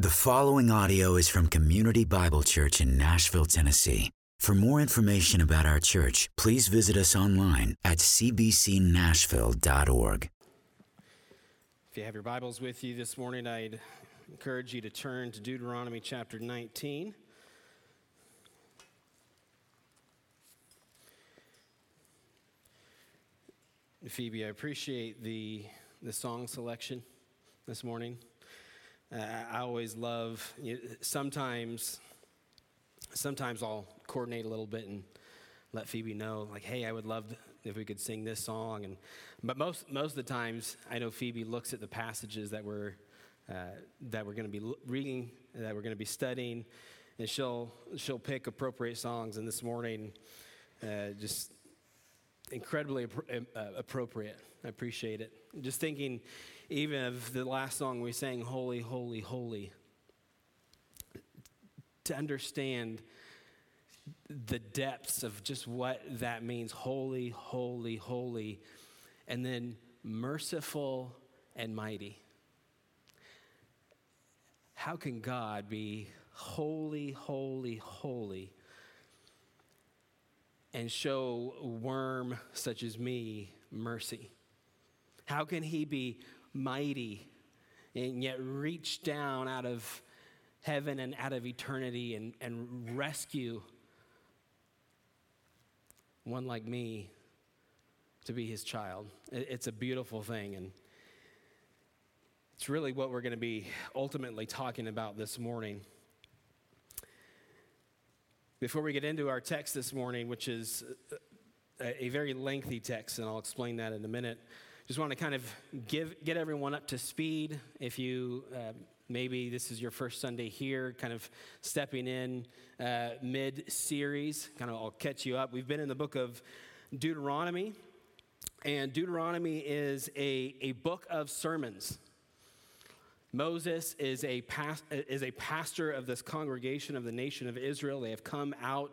The following audio is from Community Bible Church in Nashville, Tennessee. For more information about our church, please visit us online at cbcnashville.org. If you have your Bibles with you this morning, I'd encourage you to turn to Deuteronomy chapter 19. Phoebe, I appreciate the, the song selection this morning. Uh, I always love, you know, sometimes, sometimes I'll coordinate a little bit and let Phoebe know, like, hey, I would love if we could sing this song. And, but most, most of the times, I know Phoebe looks at the passages that we're, uh, that we're going to be reading, that we're going to be studying, and she'll, she'll pick appropriate songs. And this morning, uh, just incredibly uh, appropriate. I appreciate it. Just thinking, even of the last song we sang, Holy, Holy, Holy, to understand the depths of just what that means holy, holy, holy, and then merciful and mighty. How can God be holy, holy, holy? and show worm such as me mercy? How can he be mighty and yet reach down out of heaven and out of eternity and, and rescue one like me to be his child? It's a beautiful thing. And it's really what we're going to be ultimately talking about this morning. Before we get into our text this morning, which is a, a very lengthy text, and I'll explain that in a minute, just want to kind of give, get everyone up to speed. If you uh, maybe this is your first Sunday here, kind of stepping in uh, mid series, kind of I'll catch you up. We've been in the book of Deuteronomy, and Deuteronomy is a, a book of sermons. Moses is a, is a pastor of this congregation of the nation of Israel. They have come out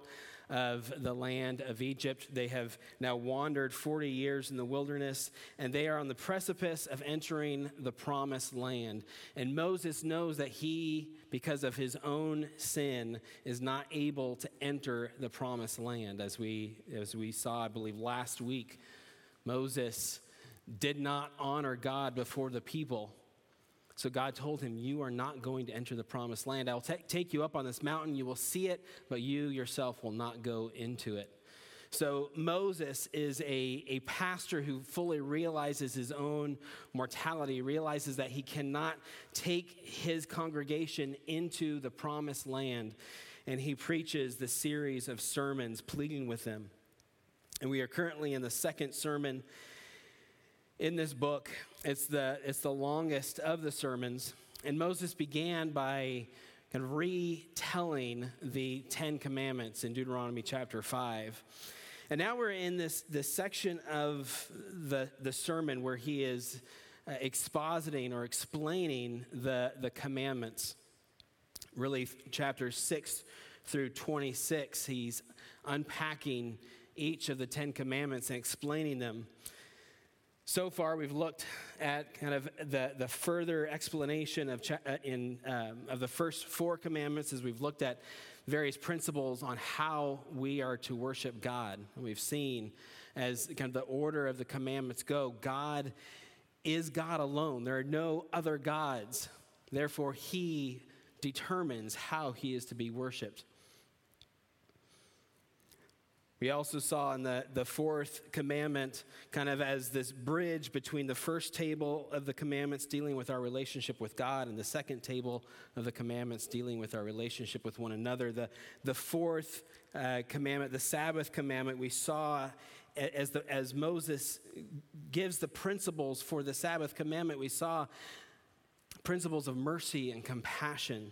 of the land of Egypt. They have now wandered 40 years in the wilderness, and they are on the precipice of entering the promised land. And Moses knows that he, because of his own sin, is not able to enter the promised land. As we, as we saw, I believe, last week, Moses did not honor God before the people so God told him, You are not going to enter the promised land. I will t- take you up on this mountain. You will see it, but you yourself will not go into it. So Moses is a, a pastor who fully realizes his own mortality, realizes that he cannot take his congregation into the promised land. And he preaches the series of sermons pleading with them. And we are currently in the second sermon in this book. It's the, it's the longest of the sermons. And Moses began by kind of retelling the Ten Commandments in Deuteronomy chapter 5. And now we're in this, this section of the, the sermon where he is uh, expositing or explaining the, the commandments. Really, chapters 6 through 26, he's unpacking each of the Ten Commandments and explaining them. So far, we've looked at kind of the, the further explanation of, uh, in, um, of the first four commandments as we've looked at various principles on how we are to worship God. we've seen as kind of the order of the commandments go, God is God alone. There are no other gods. Therefore, He determines how He is to be worshiped. We also saw in the, the fourth commandment, kind of as this bridge between the first table of the commandments dealing with our relationship with God and the second table of the commandments dealing with our relationship with one another. The, the fourth uh, commandment, the Sabbath commandment, we saw as, the, as Moses gives the principles for the Sabbath commandment, we saw principles of mercy and compassion,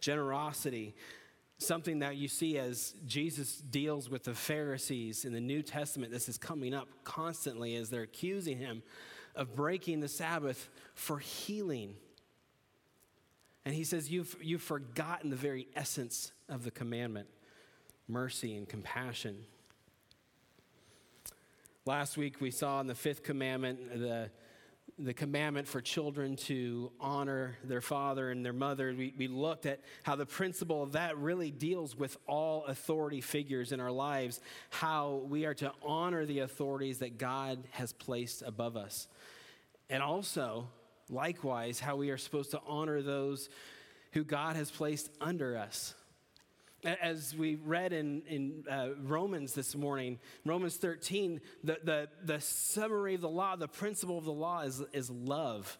generosity something that you see as Jesus deals with the Pharisees in the New Testament. This is coming up constantly as they're accusing him of breaking the Sabbath for healing. And he says, You've, you've forgotten the very essence of the commandment mercy and compassion. Last week we saw in the fifth commandment the the commandment for children to honor their father and their mother, we, we looked at how the principle of that really deals with all authority figures in our lives, how we are to honor the authorities that God has placed above us. And also, likewise, how we are supposed to honor those who God has placed under us. As we read in, in uh, Romans this morning, Romans 13, the, the, the summary of the law, the principle of the law is, is love.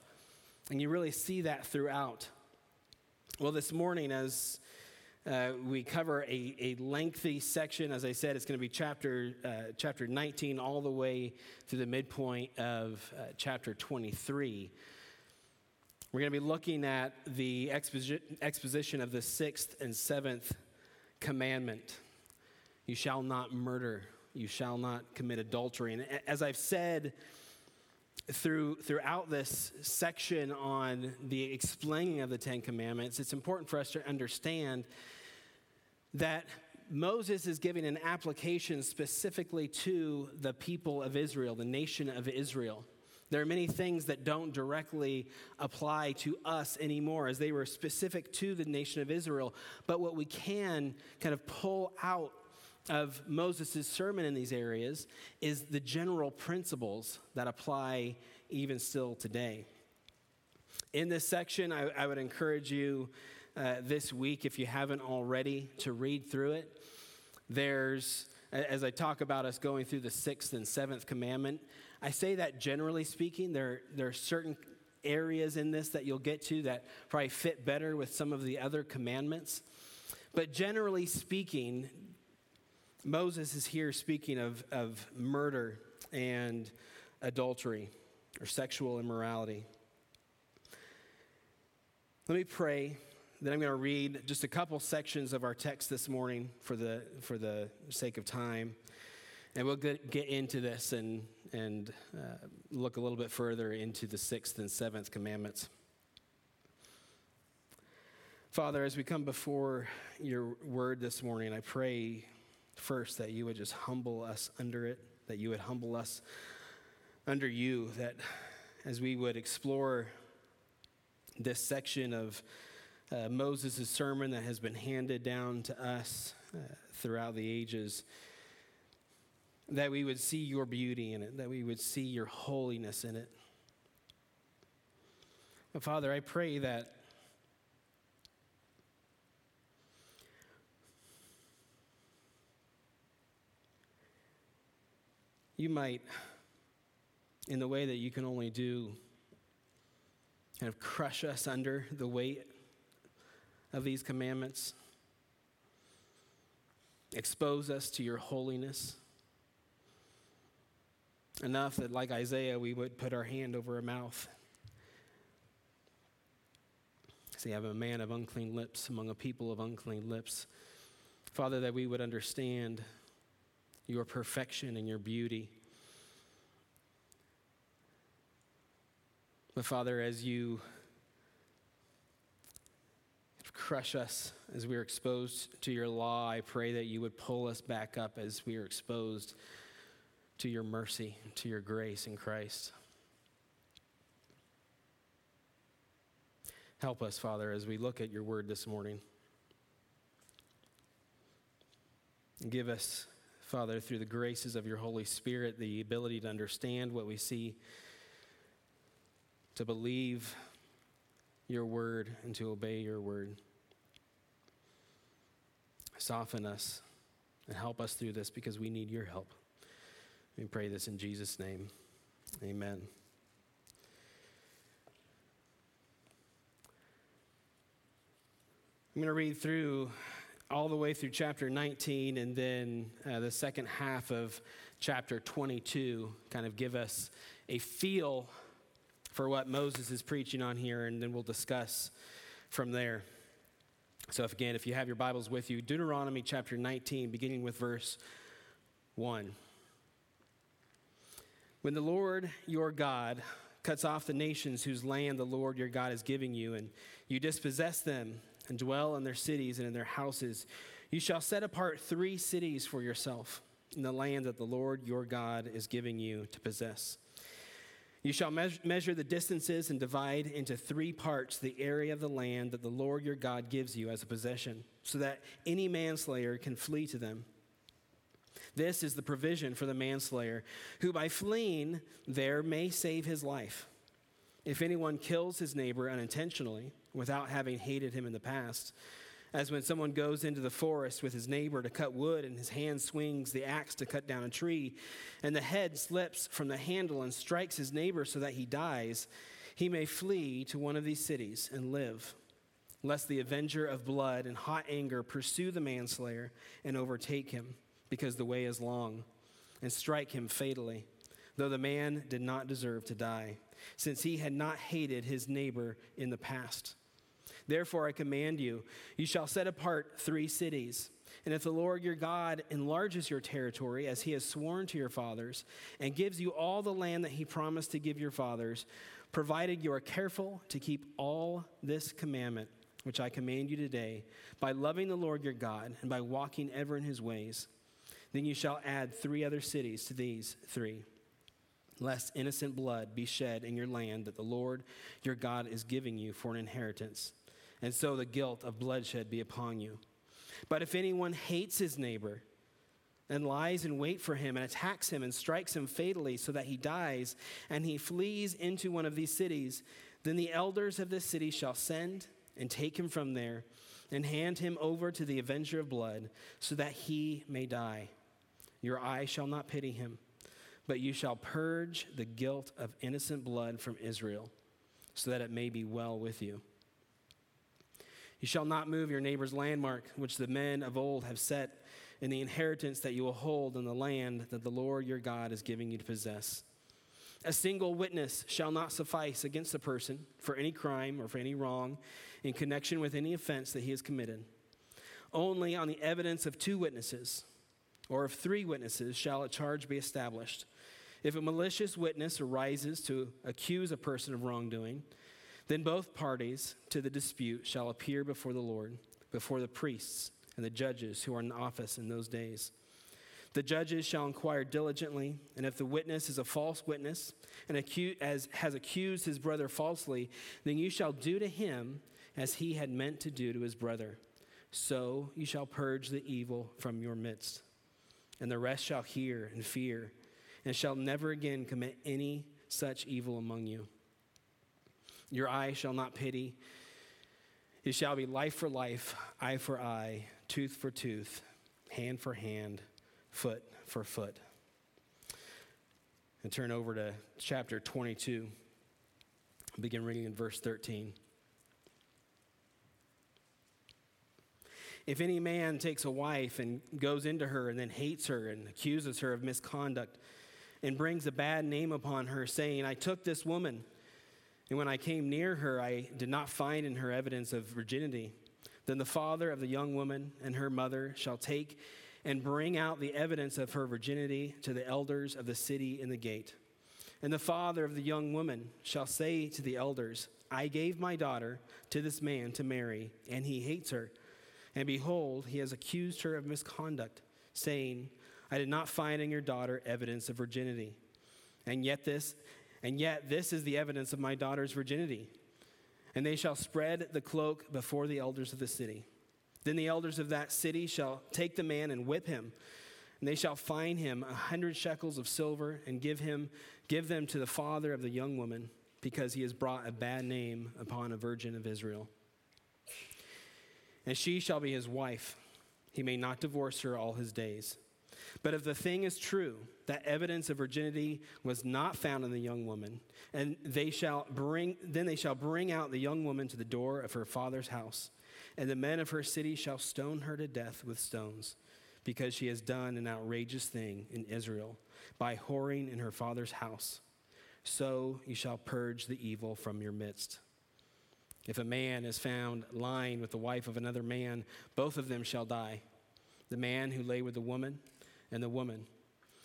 And you really see that throughout. Well, this morning, as uh, we cover a, a lengthy section, as I said, it's going to be chapter, uh, chapter 19 all the way to the midpoint of uh, chapter 23. We're going to be looking at the exposi- exposition of the sixth and seventh commandment you shall not murder, you shall not commit adultery. And as I've said, through, throughout this section on the explaining of the Ten Commandments, it's important for us to understand that Moses is giving an application specifically to the people of Israel, the nation of Israel. There are many things that don't directly apply to us anymore, as they were specific to the nation of Israel. But what we can kind of pull out of Moses' sermon in these areas is the general principles that apply even still today. In this section, I, I would encourage you uh, this week, if you haven't already, to read through it. There's, as I talk about us going through the sixth and seventh commandment, I say that generally speaking, there, there are certain areas in this that you'll get to that probably fit better with some of the other commandments. But generally speaking, Moses is here speaking of, of murder and adultery or sexual immorality. Let me pray. Then I'm going to read just a couple sections of our text this morning for the, for the sake of time. And we'll get, get into this and, and uh, look a little bit further into the sixth and seventh commandments. Father, as we come before your word this morning, I pray first that you would just humble us under it, that you would humble us under you, that as we would explore this section of uh, Moses' sermon that has been handed down to us uh, throughout the ages, that we would see your beauty in it, that we would see your holiness in it. Father, I pray that you might, in the way that you can only do, kind of crush us under the weight of these commandments, expose us to your holiness enough that, like Isaiah, we would put our hand over our mouth. See, I'm a man of unclean lips among a people of unclean lips. Father, that we would understand your perfection and your beauty. But Father, as you crush us as we are exposed to your law, I pray that you would pull us back up as we are exposed to your mercy, to your grace in Christ. Help us, Father, as we look at your word this morning. Give us, Father, through the graces of your Holy Spirit, the ability to understand what we see, to believe your word, and to obey your word. Soften us and help us through this because we need your help. We pray this in Jesus' name. Amen. I'm going to read through all the way through chapter 19 and then uh, the second half of chapter 22, kind of give us a feel for what Moses is preaching on here, and then we'll discuss from there. So, if again, if you have your Bibles with you, Deuteronomy chapter 19, beginning with verse 1. When the Lord your God cuts off the nations whose land the Lord your God is giving you, and you dispossess them and dwell in their cities and in their houses, you shall set apart three cities for yourself in the land that the Lord your God is giving you to possess. You shall measure the distances and divide into three parts the area of the land that the Lord your God gives you as a possession, so that any manslayer can flee to them. This is the provision for the manslayer, who by fleeing there may save his life. If anyone kills his neighbor unintentionally, without having hated him in the past, as when someone goes into the forest with his neighbor to cut wood, and his hand swings the axe to cut down a tree, and the head slips from the handle and strikes his neighbor so that he dies, he may flee to one of these cities and live, lest the avenger of blood in hot anger pursue the manslayer and overtake him, because the way is long, and strike him fatally, though the man did not deserve to die, since he had not hated his neighbor in the past. Therefore, I command you, you shall set apart three cities. And if the Lord your God enlarges your territory, as he has sworn to your fathers, and gives you all the land that he promised to give your fathers, provided you are careful to keep all this commandment, which I command you today, by loving the Lord your God and by walking ever in his ways, then you shall add three other cities to these three, lest innocent blood be shed in your land that the Lord your God is giving you for an inheritance and so the guilt of bloodshed be upon you. But if anyone hates his neighbor and lies in wait for him and attacks him and strikes him fatally so that he dies, and he flees into one of these cities, then the elders of this city shall send and take him from there and hand him over to the avenger of blood so that he may die. Your eye shall not pity him, but you shall purge the guilt of innocent blood from Israel so that it may be well with you. You shall not move your neighbor's landmark, which the men of old have set in the inheritance that you will hold in the land that the Lord your God is giving you to possess. A single witness shall not suffice against a person for any crime or for any wrong in connection with any offense that he has committed. Only on the evidence of two witnesses or of three witnesses shall a charge be established. If a malicious witness arises to accuse a person of wrongdoing, then both parties to the dispute shall appear before the Lord, before the priests and the judges who are in office in those days. The judges shall inquire diligently, and if the witness is a false witness and acu- as, has accused his brother falsely, then you shall do to him as he had meant to do to his brother. So you shall purge the evil from your midst. And the rest shall hear and fear, and shall never again commit any such evil among you. Your eye shall not pity. It shall be life for life, eye for eye, tooth for tooth, hand for hand, foot for foot. And turn over to chapter 22. Begin reading in verse 13. If any man takes a wife and goes into her and then hates her and accuses her of misconduct and brings a bad name upon her, saying, I took this woman and when I came near her, I did not find in her evidence of virginity. Then the father of the young woman and her mother shall take and bring out the evidence of her virginity to the elders of the city in the gate. And the father of the young woman shall say to the elders, I gave my daughter to this man to marry, and he hates her. And behold, he has accused her of misconduct, saying, I did not find in your daughter evidence of virginity. And yet this and yet, this is the evidence of my daughter's virginity. And they shall spread the cloak before the elders of the city. Then the elders of that city shall take the man and whip him. And they shall fine him a hundred shekels of silver and give him give them to the father of the young woman, because he has brought a bad name upon a virgin of Israel. And she shall be his wife. He may not divorce her all his days. But if the thing is true, that evidence of virginity was not found in the young woman, and they shall bring, then they shall bring out the young woman to the door of her father's house, and the men of her city shall stone her to death with stones, because she has done an outrageous thing in Israel by whoring in her father's house. So you shall purge the evil from your midst. If a man is found lying with the wife of another man, both of them shall die. The man who lay with the woman, and the woman.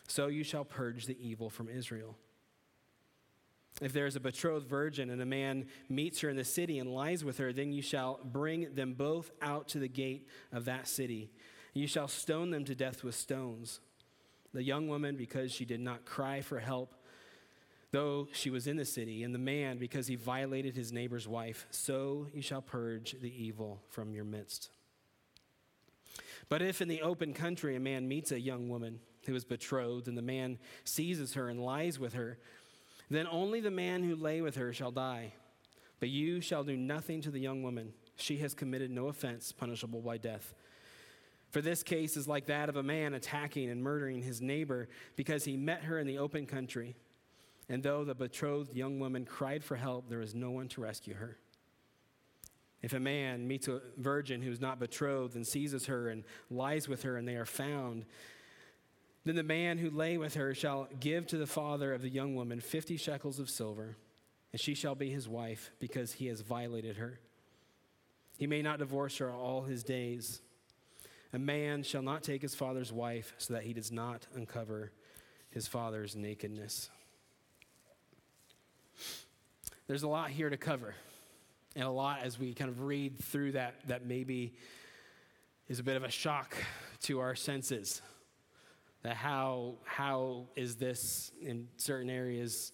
So you shall purge the evil from Israel. If there is a betrothed virgin and a man meets her in the city and lies with her, then you shall bring them both out to the gate of that city. You shall stone them to death with stones. The young woman, because she did not cry for help, though she was in the city, and the man because he violated his neighbor's wife. So you shall purge the evil from your midst. But if in the open country a man meets a young woman who is betrothed, and the man seizes her and lies with her, then only the man who lay with her shall die. But you shall do nothing to the young woman. She has committed no offense punishable by death. For this case is like that of a man attacking and murdering his neighbor because he met her in the open country. And though the betrothed young woman cried for help, there was no one to rescue her. If a man meets a virgin who is not betrothed and seizes her and lies with her, and they are found, then the man who lay with her shall give to the father of the young woman fifty shekels of silver, and she shall be his wife because he has violated her. He may not divorce her all his days. A man shall not take his father's wife so that he does not uncover his father's nakedness. There's a lot here to cover, and a lot as we kind of read through that that maybe is a bit of a shock to our senses that how, how is this in certain areas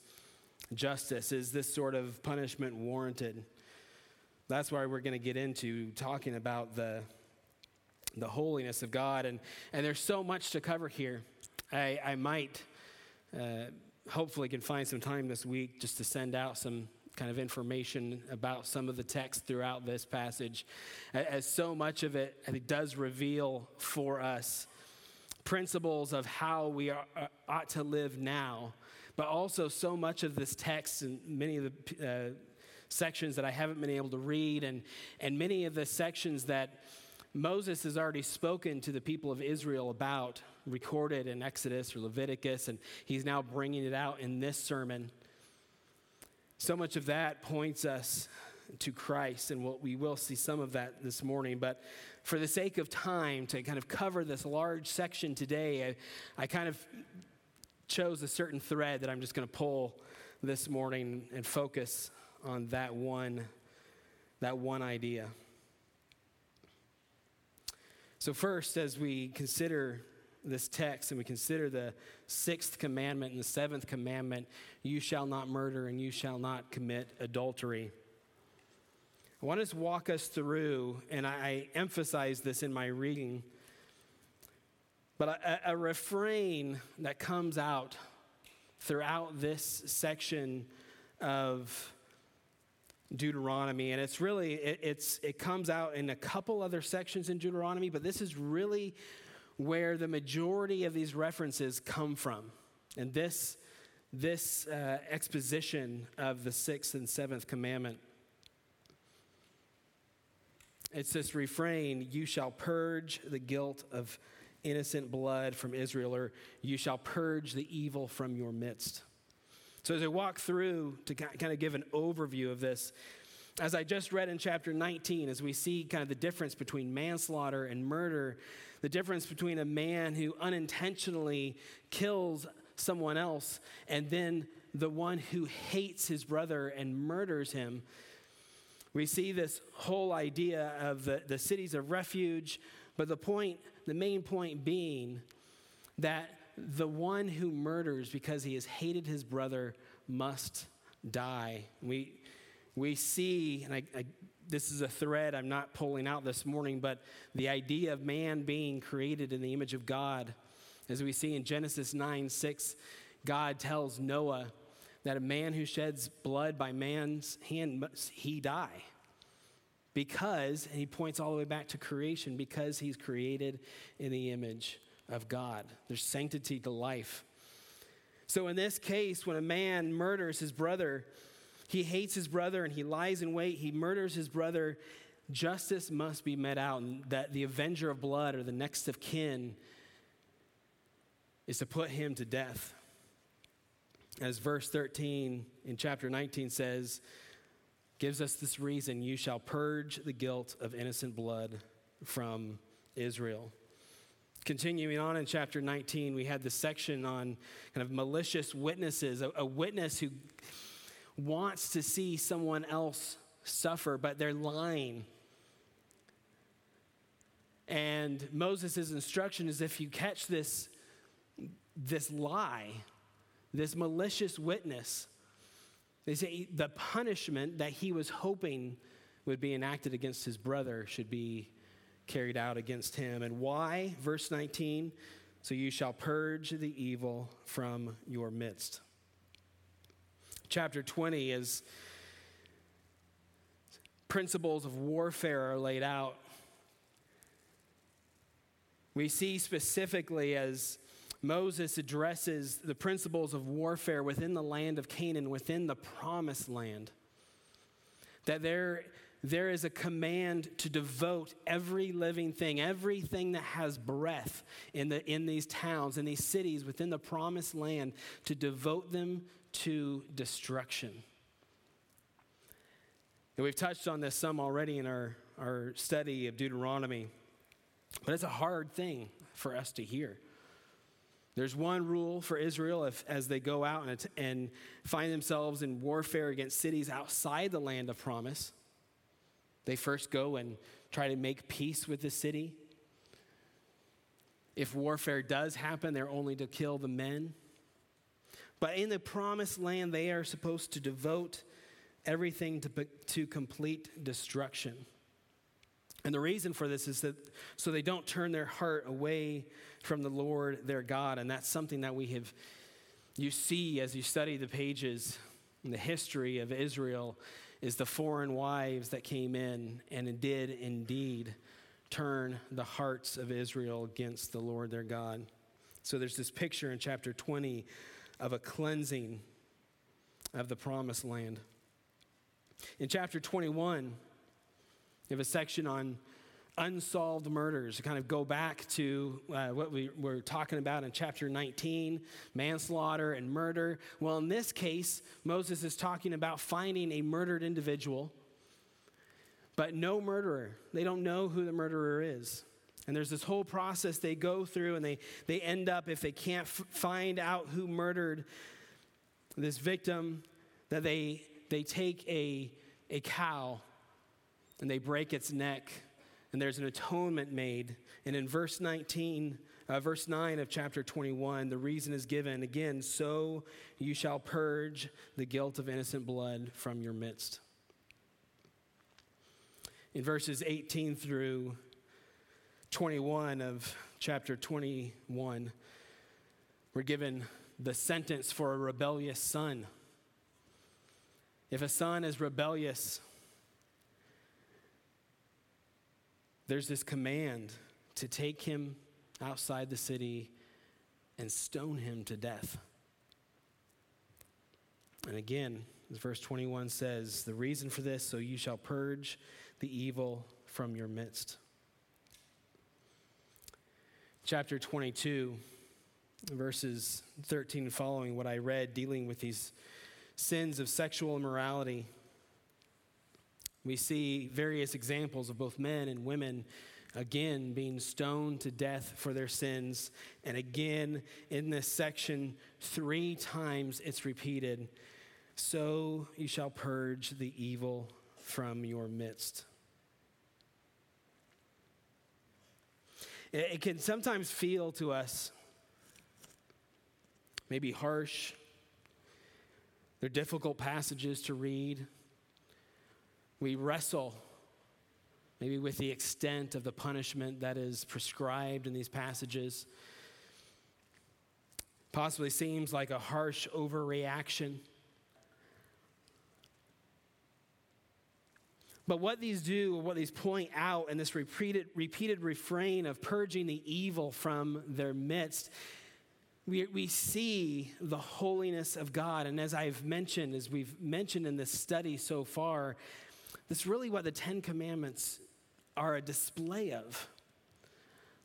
justice? Is this sort of punishment warranted? That's why we're going to get into talking about the, the holiness of God. And, and there's so much to cover here. I, I might, uh, hopefully, can find some time this week just to send out some kind of information about some of the text throughout this passage, as so much of it, I think, does reveal for us principles of how we are, uh, ought to live now, but also so much of this text and many of the uh, sections that I haven't been able to read, and, and many of the sections that Moses has already spoken to the people of Israel about, recorded in Exodus or Leviticus, and he's now bringing it out in this sermon. So much of that points us to Christ, and we'll, we will see some of that this morning. But for the sake of time, to kind of cover this large section today, I, I kind of chose a certain thread that I'm just going to pull this morning and focus on that one, that one idea. So, first, as we consider this text and we consider the sixth commandment and the seventh commandment you shall not murder and you shall not commit adultery. I want to walk us through, and I, I emphasize this in my reading, but a, a refrain that comes out throughout this section of Deuteronomy, and it's really it, it's it comes out in a couple other sections in Deuteronomy, but this is really where the majority of these references come from, and this this uh, exposition of the sixth and seventh commandment. It's this refrain you shall purge the guilt of innocent blood from Israel, or you shall purge the evil from your midst. So, as I walk through to kind of give an overview of this, as I just read in chapter 19, as we see kind of the difference between manslaughter and murder, the difference between a man who unintentionally kills someone else and then the one who hates his brother and murders him, we see this whole idea of the, the cities of refuge, but the point, the main point being that the one who murders because he has hated his brother must die. We, we see, and I, I, this is a thread I'm not pulling out this morning, but the idea of man being created in the image of God. As we see in Genesis 9 6, God tells Noah that a man who sheds blood by man's hand, must he die. Because, and he points all the way back to creation, because he's created in the image of God. There's sanctity to life. So, in this case, when a man murders his brother, he hates his brother and he lies in wait, he murders his brother, justice must be met out. And that the avenger of blood or the next of kin is to put him to death as verse 13 in chapter 19 says, gives us this reason you shall purge the guilt of innocent blood from Israel. Continuing on in chapter 19, we had this section on kind of malicious witnesses, a, a witness who wants to see someone else suffer, but they're lying. And Moses' instruction is if you catch this, this lie, this malicious witness. They say the punishment that he was hoping would be enacted against his brother should be carried out against him. And why? Verse 19 so you shall purge the evil from your midst. Chapter 20 is principles of warfare are laid out. We see specifically as Moses addresses the principles of warfare within the land of Canaan, within the promised land, that there there is a command to devote every living thing, everything that has breath in, the, in these towns, in these cities within the promised land, to devote them to destruction. And we've touched on this some already in our, our study of Deuteronomy, but it's a hard thing for us to hear. There's one rule for Israel if, as they go out and, and find themselves in warfare against cities outside the land of promise. They first go and try to make peace with the city. If warfare does happen, they're only to kill the men. But in the promised land, they are supposed to devote everything to, to complete destruction. And the reason for this is that so they don't turn their heart away from the Lord their God. And that's something that we have, you see as you study the pages in the history of Israel is the foreign wives that came in and did indeed turn the hearts of Israel against the Lord their God. So there's this picture in chapter 20 of a cleansing of the promised land. In chapter 21, you have a section on unsolved murders. To kind of go back to uh, what we were talking about in chapter 19 manslaughter and murder. Well, in this case, Moses is talking about finding a murdered individual, but no murderer. They don't know who the murderer is. And there's this whole process they go through, and they, they end up, if they can't f- find out who murdered this victim, that they, they take a, a cow and they break its neck and there's an atonement made. And in verse 19, uh, verse 9 of chapter 21, the reason is given again, so you shall purge the guilt of innocent blood from your midst. In verses 18 through 21 of chapter 21, we're given the sentence for a rebellious son. If a son is rebellious, there's this command to take him outside the city and stone him to death. And again, verse 21 says, the reason for this, so you shall purge the evil from your midst. Chapter 22, verses 13 following, what I read, dealing with these sins of sexual immorality we see various examples of both men and women again being stoned to death for their sins. And again, in this section, three times it's repeated So you shall purge the evil from your midst. It can sometimes feel to us maybe harsh. They're difficult passages to read. We wrestle maybe with the extent of the punishment that is prescribed in these passages. Possibly seems like a harsh overreaction. But what these do, or what these point out in this repeated, repeated refrain of purging the evil from their midst, we, we see the holiness of God. And as I've mentioned, as we've mentioned in this study so far, that's really what the Ten Commandments are a display of.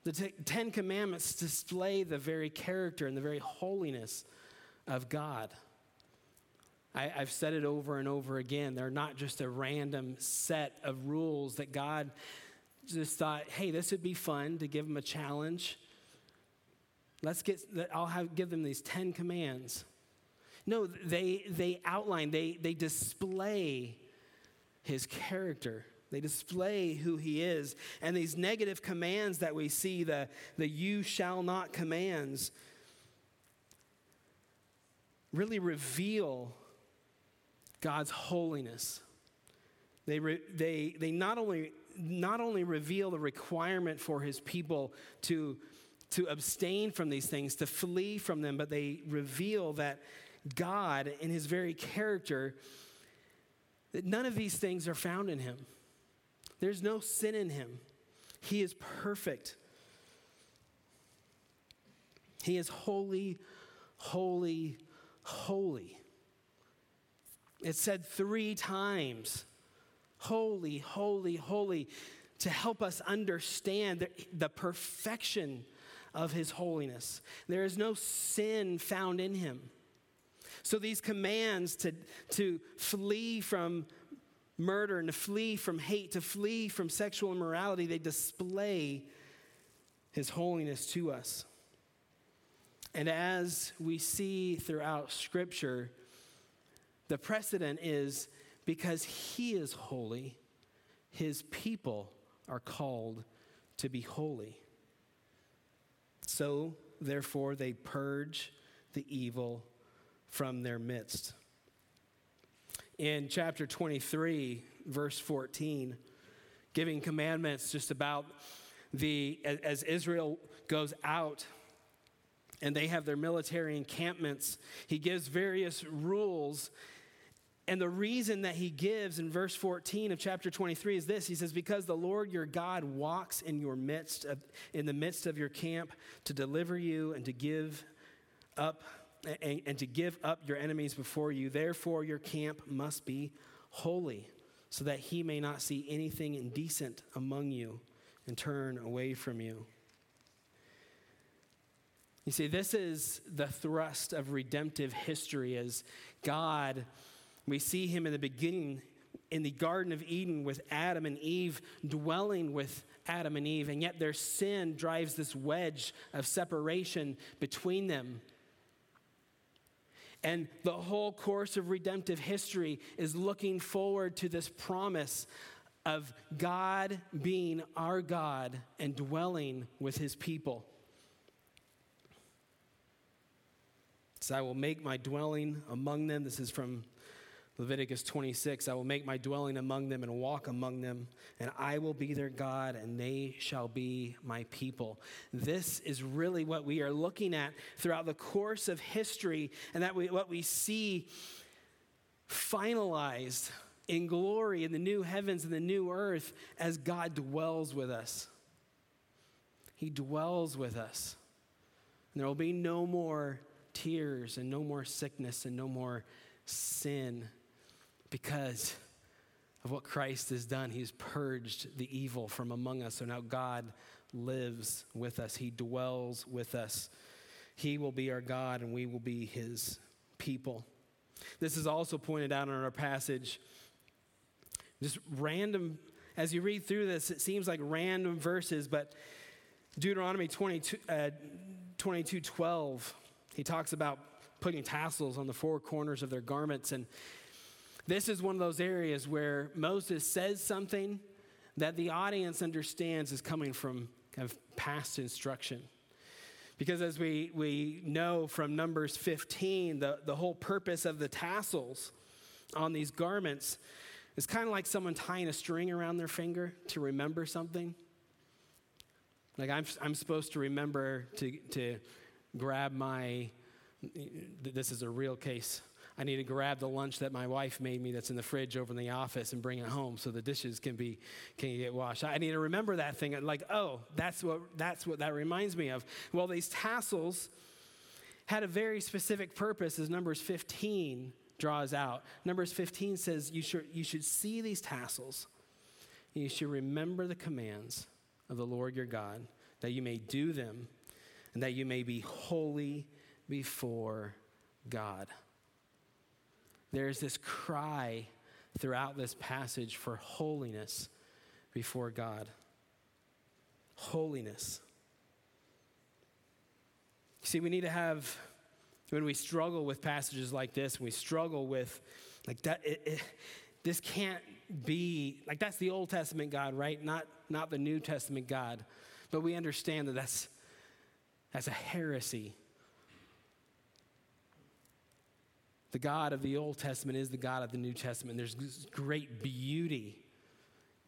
The t- Ten Commandments display the very character and the very holiness of God. I, have said it over and over again. They're not just a random set of rules that God just thought, hey, this would be fun to give them a challenge. Let's get, I'll have, give them these 10 commands. No, they, they outline, they, they display his character. They display who he is. And these negative commands that we see, the, the you shall not commands, really reveal God's holiness. They, re, they, they not, only, not only reveal the requirement for his people to, to abstain from these things, to flee from them, but they reveal that God, in his very character, that none of these things are found in him. There's no sin in him. He is perfect. He is holy, holy, holy. It said three times holy, holy, holy to help us understand the, the perfection of his holiness. There is no sin found in him. So these commands to, to flee from murder and to flee from hate, to flee from sexual immorality, they display his holiness to us. And as we see throughout Scripture, the precedent is because he is holy, his people are called to be holy. So, therefore, they purge the evil from their midst. In chapter 23, verse 14, giving commandments just about the, as Israel goes out and they have their military encampments, he gives various rules. And the reason that he gives in verse 14 of chapter 23 is this He says, Because the Lord your God walks in your midst, of, in the midst of your camp to deliver you and to give up and, and to give up your enemies before you. Therefore, your camp must be holy, so that he may not see anything indecent among you and turn away from you. You see, this is the thrust of redemptive history as God, we see him in the beginning in the Garden of Eden with Adam and Eve, dwelling with Adam and Eve, and yet their sin drives this wedge of separation between them. And the whole course of redemptive history is looking forward to this promise of God being our God and dwelling with his people. So I will make my dwelling among them. This is from Leviticus 26 I will make my dwelling among them and walk among them, and I will be their God, and they shall be my people. This is really what we are looking at throughout the course of history, and that we, what we see finalized in glory in the new heavens and the new earth as God dwells with us. He dwells with us. And there will be no more tears and no more sickness and no more sin because of what Christ has done. He's purged the evil from among us. So now God lives with us, He dwells with us. He will be our God, and we will be His people. This is also pointed out in our passage. Just random, as you read through this, it seems like random verses, but Deuteronomy 22, uh, 22 12, he talks about putting tassels on the four corners of their garments. And this is one of those areas where Moses says something that the audience understands is coming from kind of past instruction. Because as we, we know from Numbers 15, the, the whole purpose of the tassels on these garments is kind of like someone tying a string around their finger to remember something. Like I'm, I'm supposed to remember to, to grab my, this is a real case. I need to grab the lunch that my wife made me that's in the fridge over in the office and bring it home so the dishes can be can get washed. I need to remember that thing. Like, oh, that's what that's what that reminds me of. Well, these tassels had a very specific purpose, as Numbers 15 draws out. Numbers 15 says you should you should see these tassels. And you should remember the commands of the Lord your God, that you may do them, and that you may be holy before God. There's this cry throughout this passage for holiness before God. Holiness. See, we need to have, when we struggle with passages like this, we struggle with, like, that, it, it, this can't be, like, that's the Old Testament God, right? Not, not the New Testament God. But we understand that that's, that's a heresy The God of the Old Testament is the God of the New Testament. There's great beauty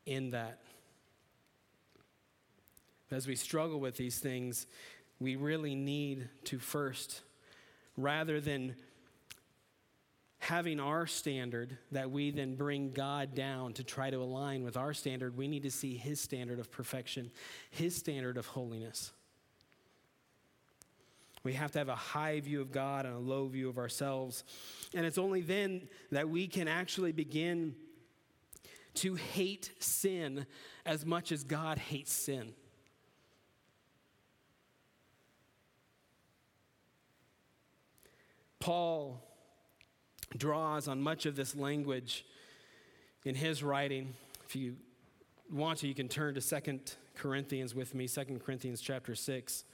in that. As we struggle with these things, we really need to first, rather than having our standard that we then bring God down to try to align with our standard, we need to see His standard of perfection, His standard of holiness. We have to have a high view of God and a low view of ourselves. And it's only then that we can actually begin to hate sin as much as God hates sin. Paul draws on much of this language in his writing. If you want to, you can turn to Second Corinthians with me, Second Corinthians chapter 6.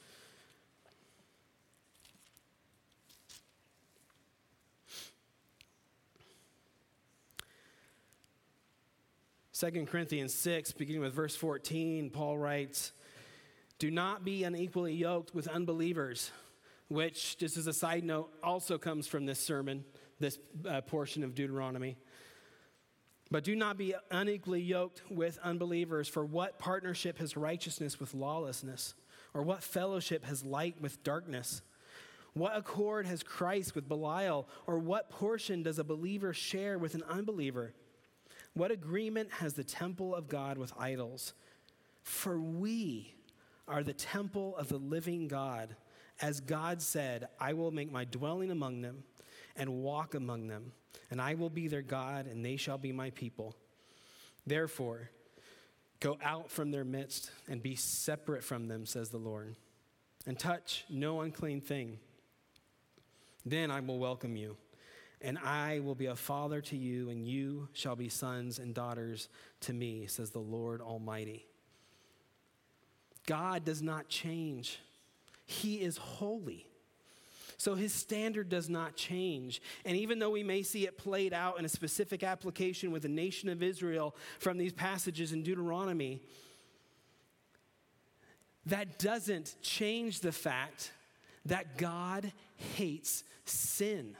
2 Corinthians 6, beginning with verse 14, Paul writes, Do not be unequally yoked with unbelievers, which, just as a side note, also comes from this sermon, this uh, portion of Deuteronomy. But do not be unequally yoked with unbelievers, for what partnership has righteousness with lawlessness? Or what fellowship has light with darkness? What accord has Christ with Belial? Or what portion does a believer share with an unbeliever? What agreement has the temple of God with idols? For we are the temple of the living God. As God said, I will make my dwelling among them and walk among them, and I will be their God, and they shall be my people. Therefore, go out from their midst and be separate from them, says the Lord, and touch no unclean thing. Then I will welcome you and I will be a father to you, and you shall be sons and daughters to me, says the Lord Almighty. God does not change, He is holy. So his standard does not change. And even though we may see it played out in a specific application with the nation of Israel from these passages in Deuteronomy, that doesn't change the fact that God hates sin.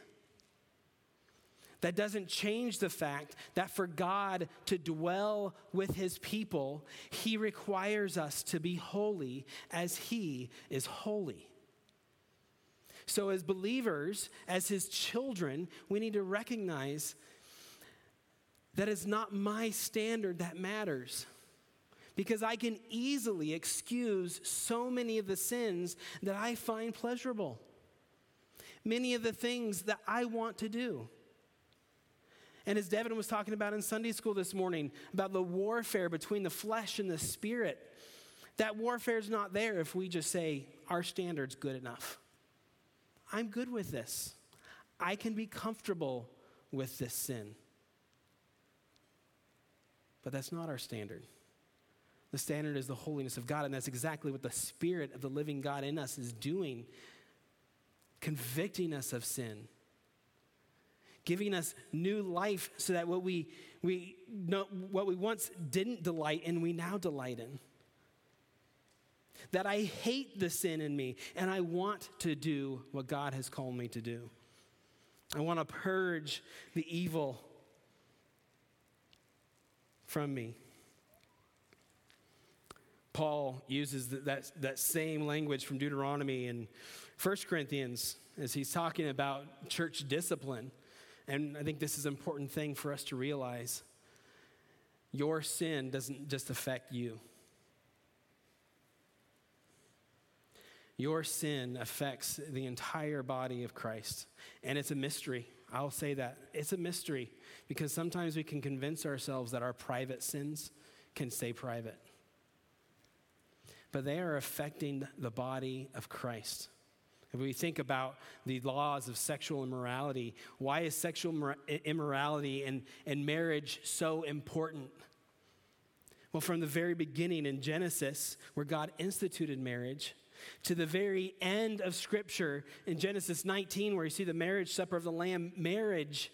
That doesn't change the fact that for God to dwell with his people, he requires us to be holy as he is holy. So, as believers, as his children, we need to recognize that it's not my standard that matters. Because I can easily excuse so many of the sins that I find pleasurable, many of the things that I want to do. And as Devin was talking about in Sunday school this morning, about the warfare between the flesh and the spirit, that warfare is not there if we just say, our standard's good enough. I'm good with this. I can be comfortable with this sin. But that's not our standard. The standard is the holiness of God, and that's exactly what the Spirit of the living God in us is doing, convicting us of sin giving us new life so that what we, we know, what we once didn't delight in, we now delight in. That I hate the sin in me and I want to do what God has called me to do. I want to purge the evil from me. Paul uses that, that same language from Deuteronomy in 1 Corinthians as he's talking about church discipline. And I think this is an important thing for us to realize. Your sin doesn't just affect you. Your sin affects the entire body of Christ. And it's a mystery. I'll say that. It's a mystery because sometimes we can convince ourselves that our private sins can stay private. But they are affecting the body of Christ. If we think about the laws of sexual immorality, why is sexual immorality and, and marriage so important? Well, from the very beginning in Genesis, where God instituted marriage, to the very end of Scripture in Genesis 19, where you see the marriage supper of the Lamb, marriage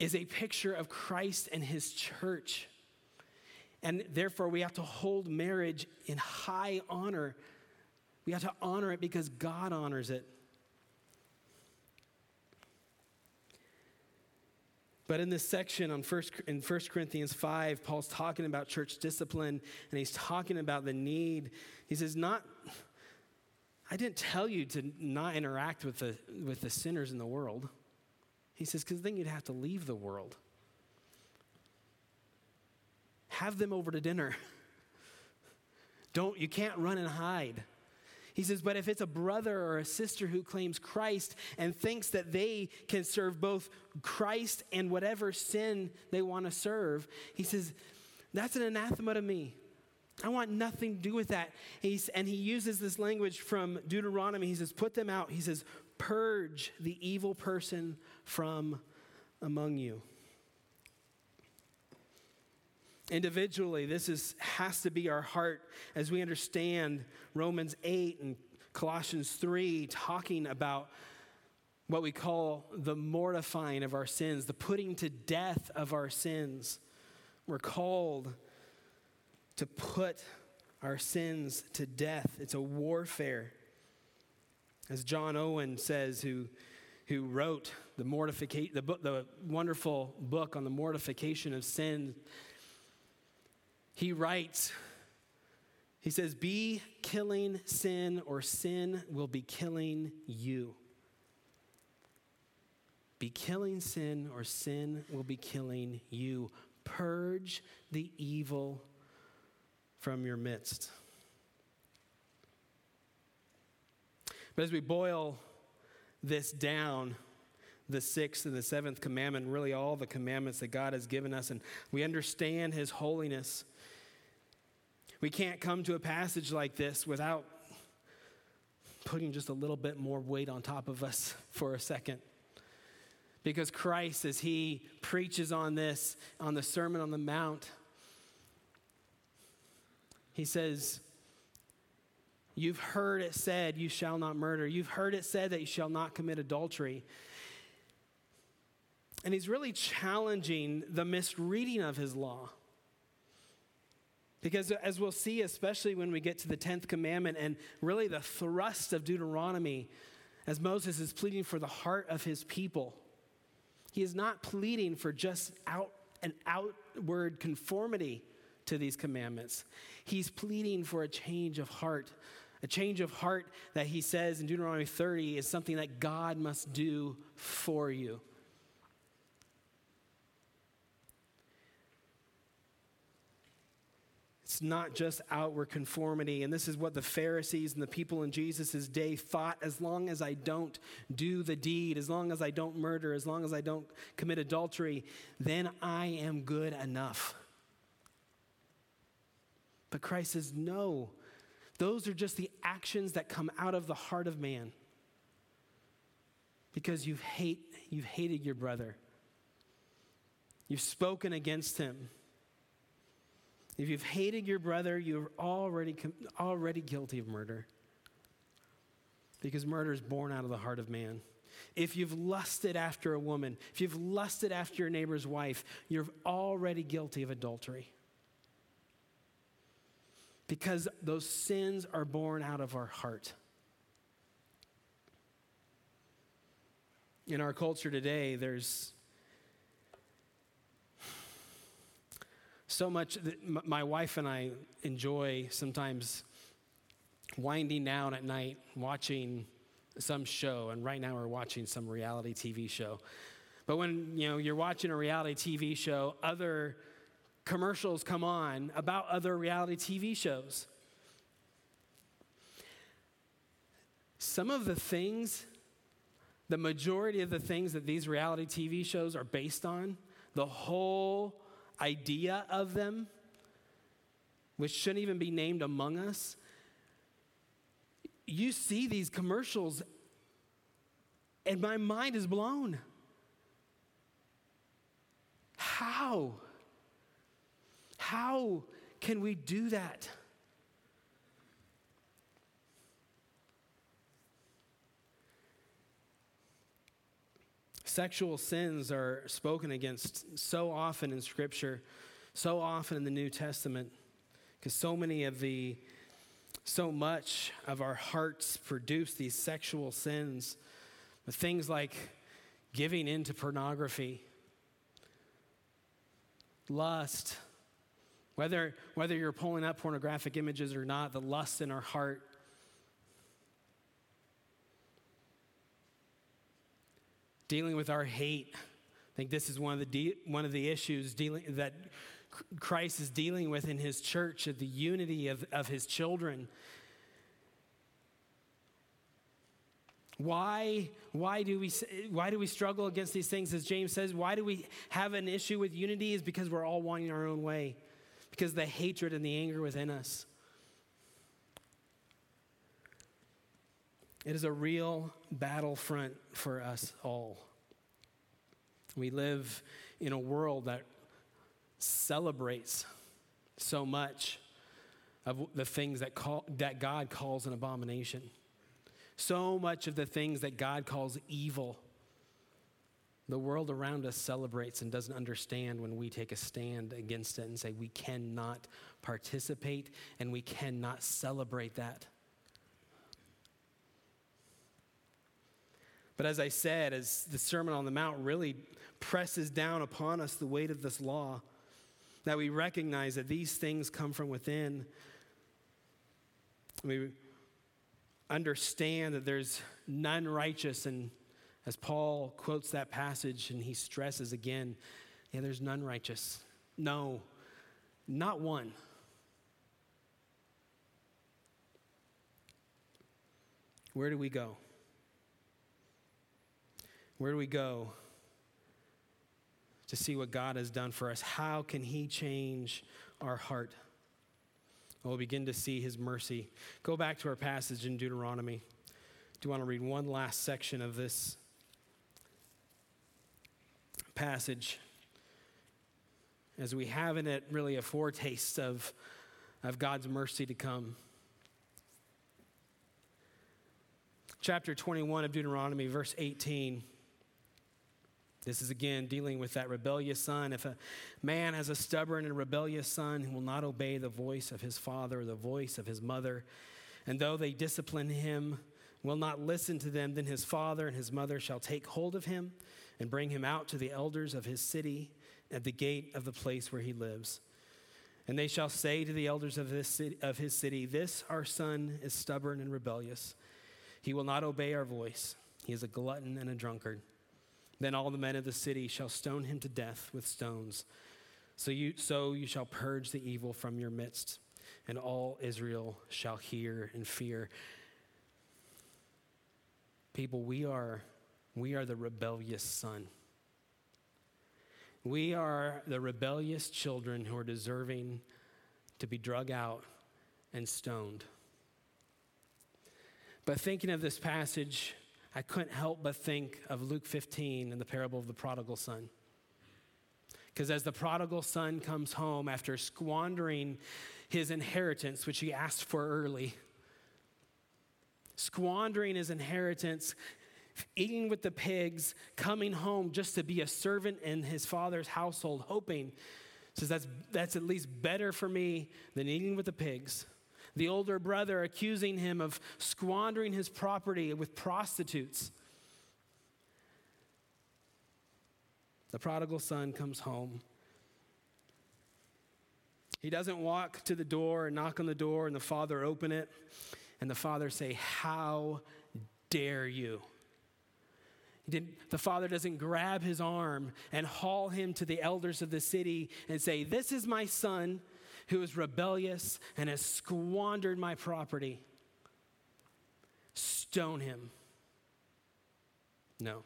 is a picture of Christ and his church. And therefore, we have to hold marriage in high honor we have to honor it because God honors it. But in this section on first, in 1 Corinthians 5, Paul's talking about church discipline and he's talking about the need. He says, Not, I didn't tell you to not interact with the, with the sinners in the world. He says, because then you'd have to leave the world. Have them over to dinner. Don't, you can't run and hide. He says, but if it's a brother or a sister who claims Christ and thinks that they can serve both Christ and whatever sin they want to serve, he says, that's an anathema to me. I want nothing to do with that. He's, and he uses this language from Deuteronomy. He says, put them out. He says, purge the evil person from among you. Individually, this is, has to be our heart as we understand Romans 8 and Colossians 3 talking about what we call the mortifying of our sins, the putting to death of our sins. We're called to put our sins to death. It's a warfare. As John Owen says, who, who wrote the mortification, the, book, the wonderful book on the mortification of sin, he writes, he says, Be killing sin, or sin will be killing you. Be killing sin, or sin will be killing you. Purge the evil from your midst. But as we boil this down, the sixth and the seventh commandment, really all the commandments that God has given us, and we understand His holiness we can't come to a passage like this without putting just a little bit more weight on top of us for a second. Because Christ, as he preaches on this, on the Sermon on the Mount, he says, You've heard it said, You shall not murder. You've heard it said that you shall not commit adultery. And he's really challenging the misreading of his law. Because as we'll see, especially when we get to the 10th commandment and really the thrust of Deuteronomy, as Moses is pleading for the heart of his people, he is not pleading for just out an outward conformity to these commandments. He's pleading for a change of heart. A change of heart that he says in Deuteronomy 30 is something that God must do for you. It's not just outward conformity. And this is what the Pharisees and the people in Jesus' day thought as long as I don't do the deed, as long as I don't murder, as long as I don't commit adultery, then I am good enough. But Christ says, no. Those are just the actions that come out of the heart of man. Because you've, hate, you've hated your brother. You've spoken against him. If you've hated your brother, you're already, already guilty of murder. Because murder is born out of the heart of man. If you've lusted after a woman, if you've lusted after your neighbor's wife, you're already guilty of adultery. Because those sins are born out of our heart. In our culture today, there's so much that my wife and I enjoy sometimes winding down at night watching some show and right now we're watching some reality TV show. But when, you know, you're watching a reality TV show, other commercials come on about other reality TV shows. Some of the things, the majority of the things that these reality TV shows are based on, the whole idea of them, which shouldn't even be named among us, you see these commercials and my mind is blown. How? How can we do that? Sexual sins are spoken against so often in Scripture, so often in the New Testament, because so many of the, so much of our hearts produce these sexual sins. With things like giving in to pornography, lust. Whether, whether you're pulling up pornographic images or not, the lust in our heart. Dealing with our hate. I think this is one of the, de- one of the issues dealing, that Christ is dealing with in his church, of the unity of, of his children. Why, why, do we, why do we struggle against these things? As James says, why do we have an issue with unity? Is because we're all wanting our own way, because the hatred and the anger within us. It is a real battlefront for us all. We live in a world that celebrates so much of the things that, call, that God calls an abomination. So much of the things that God calls evil, the world around us celebrates and doesn't understand when we take a stand against it and say we cannot participate and we cannot celebrate that. But as I said, as the Sermon on the Mount really presses down upon us the weight of this law, that we recognize that these things come from within. We understand that there's none righteous, and as Paul quotes that passage and he stresses again, yeah, there's none righteous. No, not one. Where do we go? Where do we go to see what God has done for us. How can He change our heart? We'll begin to see His mercy. Go back to our passage in Deuteronomy. Do you want to read one last section of this passage? As we have in it really a foretaste of, of God's mercy to come. Chapter 21 of Deuteronomy, verse 18. This is again dealing with that rebellious son. If a man has a stubborn and rebellious son who will not obey the voice of his father or the voice of his mother, and though they discipline him, will not listen to them, then his father and his mother shall take hold of him and bring him out to the elders of his city at the gate of the place where he lives. And they shall say to the elders of, this city, of his city, This our son is stubborn and rebellious. He will not obey our voice. He is a glutton and a drunkard. Then all the men of the city shall stone him to death with stones. So you, so you shall purge the evil from your midst, and all Israel shall hear and fear. People, we are, we are the rebellious son. We are the rebellious children who are deserving to be drug out and stoned. But thinking of this passage, I couldn't help but think of Luke 15 and the parable of the prodigal son. Because as the prodigal son comes home after squandering his inheritance, which he asked for early, squandering his inheritance, eating with the pigs, coming home just to be a servant in his father's household, hoping, says that's, that's at least better for me than eating with the pigs the older brother accusing him of squandering his property with prostitutes. The prodigal son comes home. He doesn't walk to the door and knock on the door and the father open it and the father say, "How dare you?" the father doesn't grab his arm and haul him to the elders of the city and say, This is my son who is rebellious and has squandered my property. Stone him. No.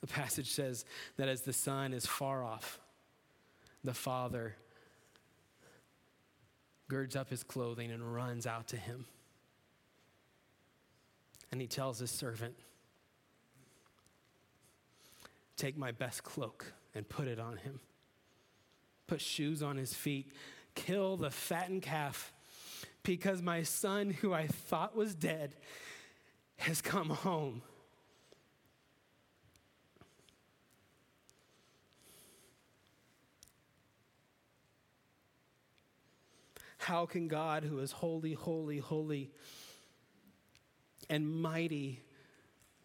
The passage says that as the son is far off, the father girds up his clothing and runs out to him. And he tells his servant, Take my best cloak and put it on him. Put shoes on his feet kill the fattened calf because my son, who I thought was dead, has come home. How can God, who is holy, holy, holy, and mighty,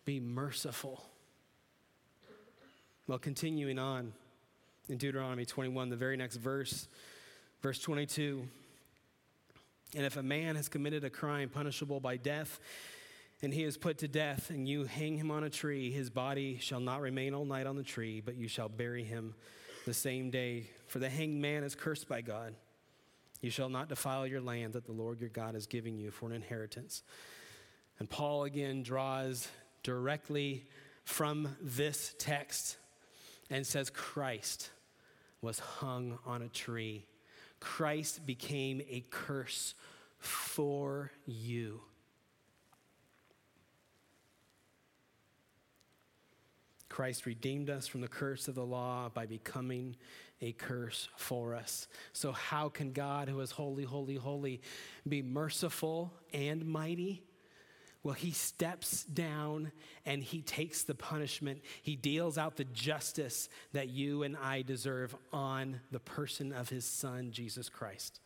be merciful? Well, continuing on, in Deuteronomy 21, the very next verse, verse 22. And if a man has committed a crime punishable by death, and he is put to death, and you hang him on a tree, his body shall not remain all night on the tree, but you shall bury him the same day. For the hanged man is cursed by God. You shall not defile your land that the Lord your God is giving you for an inheritance. And Paul again draws directly from this text and says, Christ was hung on a tree. Christ became a curse for you. Christ redeemed us from the curse of the law by becoming a curse for us. So, how can God, who is holy, holy, holy, be merciful and mighty? Well, he steps down and he takes the punishment. He deals out the justice that you and I deserve on the person of his son, Jesus Christ.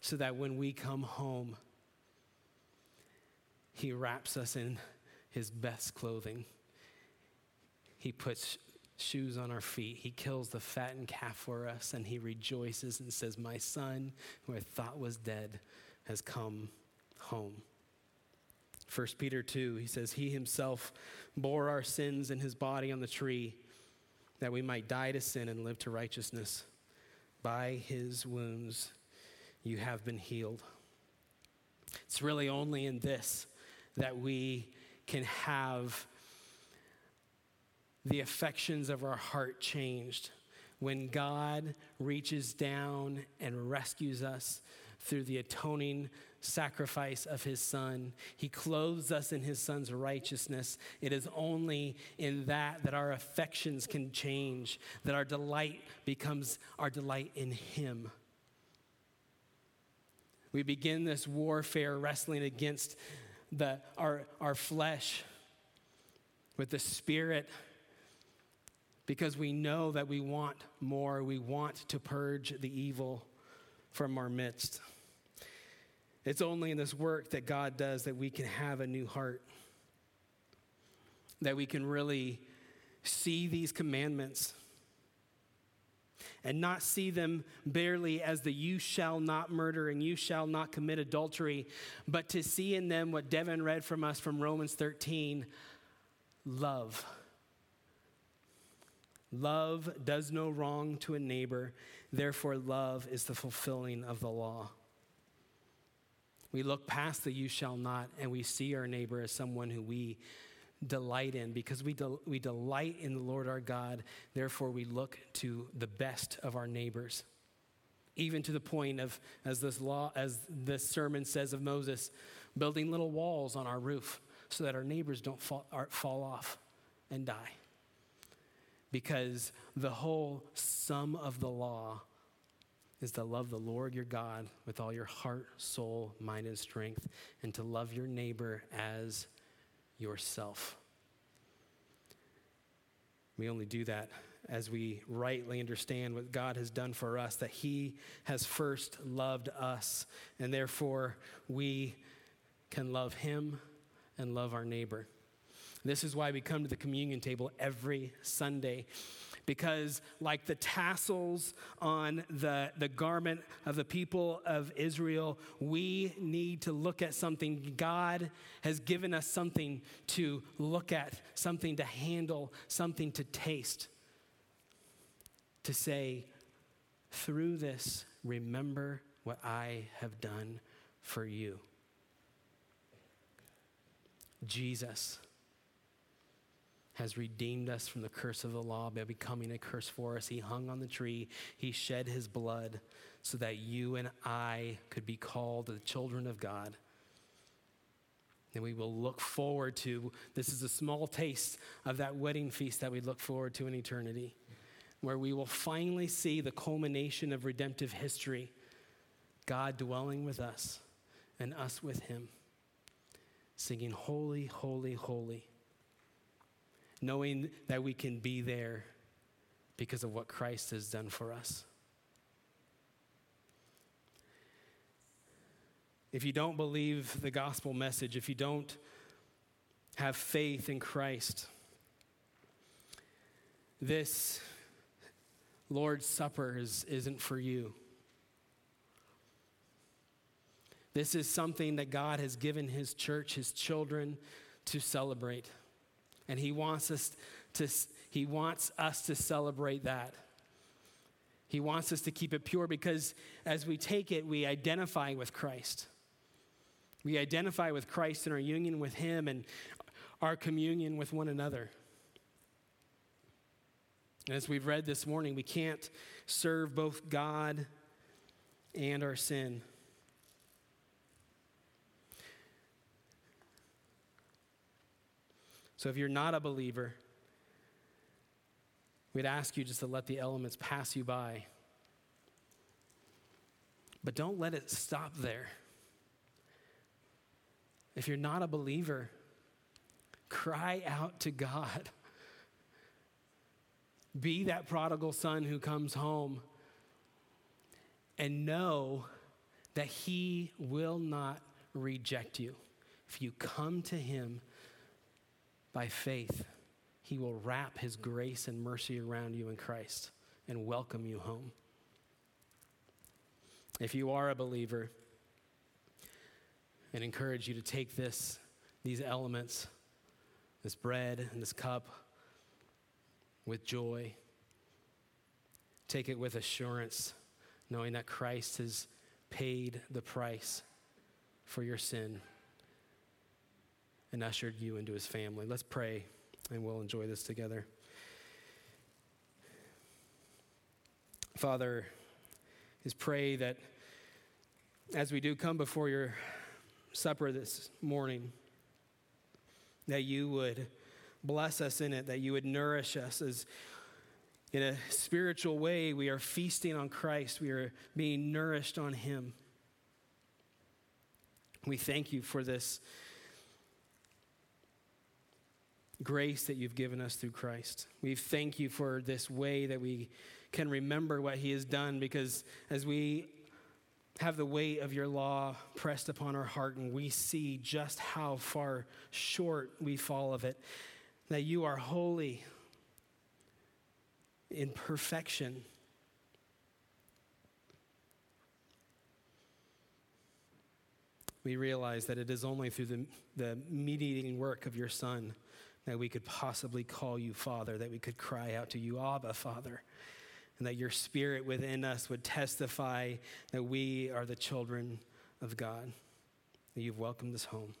So that when we come home, he wraps us in his best clothing. He puts shoes on our feet. He kills the fattened calf for us, and he rejoices and says, My son, who I thought was dead, has come home. 1 Peter 2, he says, He himself bore our sins in his body on the tree, that we might die to sin and live to righteousness. By his wounds you have been healed. It's really only in this that we can have the affections of our heart changed. When God reaches down and rescues us through the atoning sacrifice of his son, he clothes us in his son's righteousness. It is only in that that our affections can change, that our delight becomes our delight in him. We begin this warfare wrestling against the, our, our flesh with the Spirit because we know that we want more. We want to purge the evil from our midst. It's only in this work that God does that we can have a new heart, that we can really see these commandments and not see them barely as the you shall not murder and you shall not commit adultery, but to see in them what Devin read from us from Romans 13 love. Love does no wrong to a neighbor, therefore, love is the fulfilling of the law. We look past the you shall not and we see our neighbor as someone who we delight in because we, del- we delight in the Lord our God. Therefore, we look to the best of our neighbors. Even to the point of, as this law, as this sermon says of Moses, building little walls on our roof so that our neighbors don't fall, fall off and die. Because the whole sum of the law is to love the Lord your God with all your heart, soul, mind, and strength, and to love your neighbor as yourself. We only do that as we rightly understand what God has done for us, that He has first loved us, and therefore we can love Him and love our neighbor. This is why we come to the communion table every Sunday because, like the tassels on the, the garment of the people of Israel, we need to look at something. God has given us something to look at, something to handle, something to taste. To say, through this, remember what I have done for you. Jesus has redeemed us from the curse of the law by becoming a curse for us. He hung on the tree, He shed His blood so that you and I could be called the children of God. And we will look forward to this is a small taste of that wedding feast that we look forward to in eternity, where we will finally see the culmination of redemptive history God dwelling with us and us with Him, singing, Holy, Holy, Holy knowing that we can be there because of what Christ has done for us. If you don't believe the gospel message, if you don't have faith in Christ, this Lord's Supper is, isn't for you. This is something that God has given His church, His children, to celebrate. And He wants us to, he wants us to celebrate that. He wants us to keep it pure because as we take it, we identify with Christ. We identify with Christ in our union with Him and our communion with one another. And As we've read this morning, we can't serve both God and our sin. So if you're not a believer, we'd ask you just to let the elements pass you by. But don't let it stop there. If you're not a believer, cry out to God. Be that prodigal son who comes home and know that he will not reject you. If you come to him by faith, he will wrap his grace and mercy around you in Christ and welcome you home. If you are a believer, and encourage you to take this, these elements, this bread and this cup, with joy. Take it with assurance, knowing that Christ has paid the price for your sin and ushered you into his family. Let's pray and we'll enjoy this together. Father, is pray that as we do come before your supper this morning, that you would bless us in it, that you would nourish us as in a spiritual way we are feasting on Christ, we are being nourished on Him. We thank you for this grace that you've given us through Christ. We thank you for this way that we can remember what He has done because as we have the weight of your law pressed upon our heart and we see just how far short we fall of it, that you are holy in perfection. We realize that it is only through the, the mediating work of your Son that we could possibly call you Father, that we could cry out to you, Abba, Father and that your spirit within us would testify that we are the children of God, that you've welcomed us home.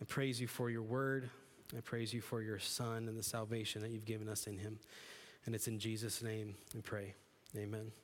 I praise you for your word. I praise you for your son and the salvation that you've given us in him. And it's in Jesus' name we pray. Amen.